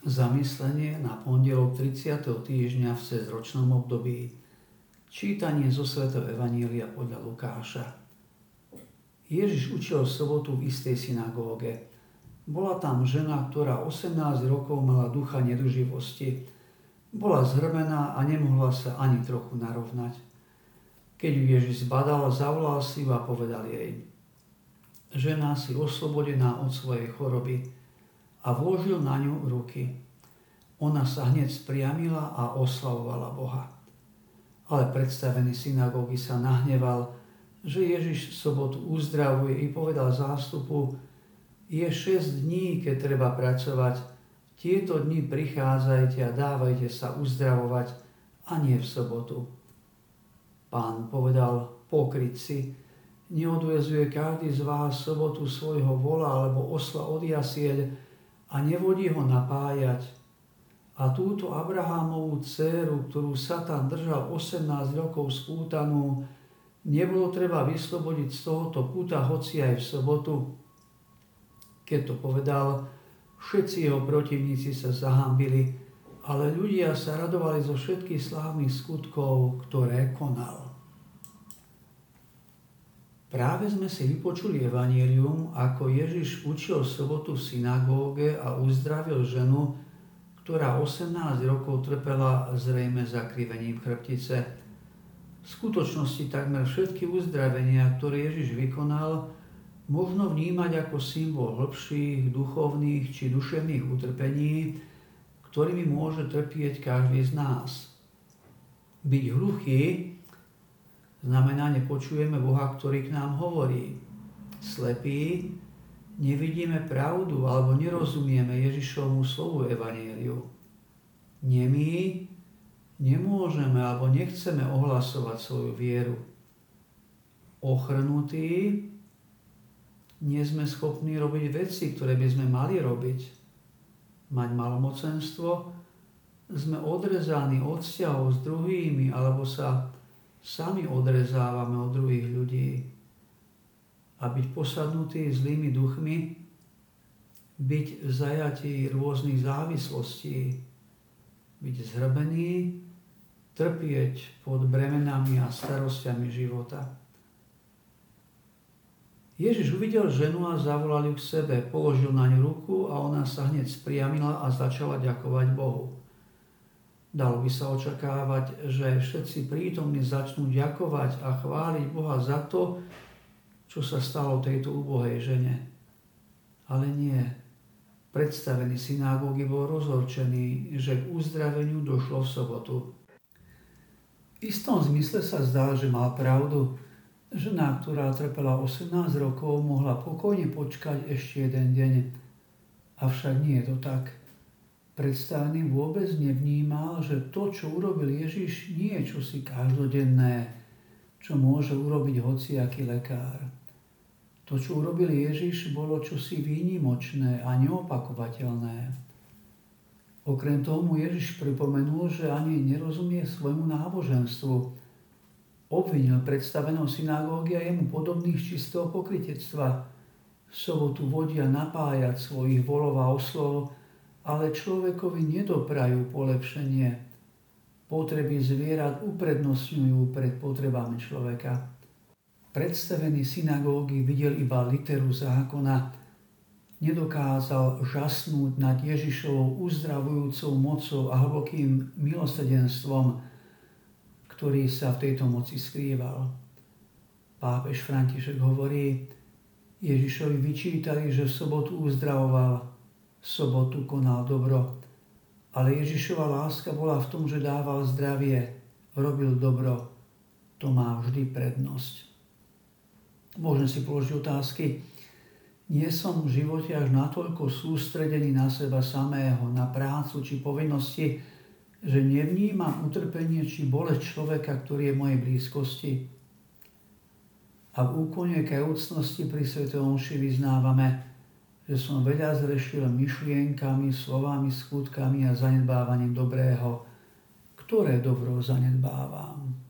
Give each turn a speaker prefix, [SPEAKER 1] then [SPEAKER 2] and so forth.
[SPEAKER 1] Zamyslenie na pondelok 30. týždňa v cezročnom období. Čítanie zo Svetého Evanília podľa Lukáša. Ježiš učil sobotu v istej synagóge. Bola tam žena, ktorá 18 rokov mala ducha neduživosti. Bola zhrmená a nemohla sa ani trochu narovnať. Keď ju Ježiš zbadal, zavolal si ju a povedal jej, žena si oslobodená od svojej choroby a vložil na ňu ruky. Ona sa hneď spriamila a oslavovala Boha. Ale predstavený synagógy sa nahneval, že Ježiš v sobotu uzdravuje i povedal zástupu, je 6 dní, keď treba pracovať, tieto dni prichádzajte a dávajte sa uzdravovať a nie v sobotu. Pán povedal, pokrytci, neodvezuje každý z vás sobotu svojho vola alebo osla od jasieľ, a nevodí ho napájať. A túto Abrahámovú dceru, ktorú Satan držal 18 rokov spútanú, nebolo treba vyslobodiť z tohoto puta, hoci aj v sobotu. Keď to povedal, všetci jeho protivníci sa zahambili, ale ľudia sa radovali zo všetkých slávnych skutkov, ktoré konal. Práve sme si vypočuli evanílium, ako Ježiš učil sobotu v synagóge a uzdravil ženu, ktorá 18 rokov trpela zrejme zakrivením chrbtice. V skutočnosti takmer všetky uzdravenia, ktoré Ježiš vykonal, možno vnímať ako symbol hĺbších, duchovných či duševných utrpení, ktorými môže trpieť každý z nás. Byť hluchý znamená, nepočujeme Boha, ktorý k nám hovorí. Slepí, nevidíme pravdu alebo nerozumieme Ježišovmu slovu Evangeliu. Nemí, nemôžeme alebo nechceme ohlasovať svoju vieru. Ochrnutí, nie sme schopní robiť veci, ktoré by sme mali robiť. Mať malomocenstvo, sme odrezaní od vzťahov s druhými alebo sa sami odrezávame od druhých ľudí a byť posadnutý zlými duchmi, byť zajatí rôznych závislostí, byť zhrbený, trpieť pod bremenami a starostiami života. Ježiš uvidel ženu a zavolal ju k sebe, položil na ňu ruku a ona sa hneď spriamila a začala ďakovať Bohu. Dalo by sa očakávať, že všetci prítomní začnú ďakovať a chváliť Boha za to, čo sa stalo tejto úbohej žene. Ale nie. Predstavený synagógy bol rozhorčený, že k uzdraveniu došlo v sobotu. V istom zmysle sa zdá, že mal pravdu. Žena, ktorá trpela 18 rokov, mohla pokojne počkať ešte jeden deň. Avšak nie je to tak predstavený vôbec nevnímal, že to, čo urobil Ježiš, nie je čosi každodenné, čo môže urobiť hociaký lekár. To, čo urobil Ježiš, bolo čosi výnimočné a neopakovateľné. Okrem tomu Ježiš pripomenul, že ani nerozumie svojmu náboženstvu. Obvinil predstavenou synagógy a jemu podobných čistého pokritectva. V sobotu vodia napájať svojich volov a oslov, ale človekovi nedoprajú polepšenie. Potreby zvierat uprednostňujú pred potrebami človeka. Predstavený synagógy videl iba literu zákona, nedokázal žasnúť nad Ježišovou uzdravujúcou mocou a hlbokým milosedenstvom, ktorý sa v tejto moci skrýval. Pápež František hovorí, Ježišovi vyčítali, že v sobotu uzdravoval, sobotu konal dobro. Ale Ježišova láska bola v tom, že dával zdravie, robil dobro. To má vždy prednosť. Môžem si položiť otázky. Nie som v živote až natoľko sústredený na seba samého, na prácu či povinnosti, že nevnímam utrpenie či bolesť človeka, ktorý je v mojej blízkosti. A v úkone kajúcnosti pri Svetom Omši vyznávame, že som veľa zrešil myšlienkami, slovami, skutkami a zanedbávaním dobrého. Ktoré dobro zanedbávam?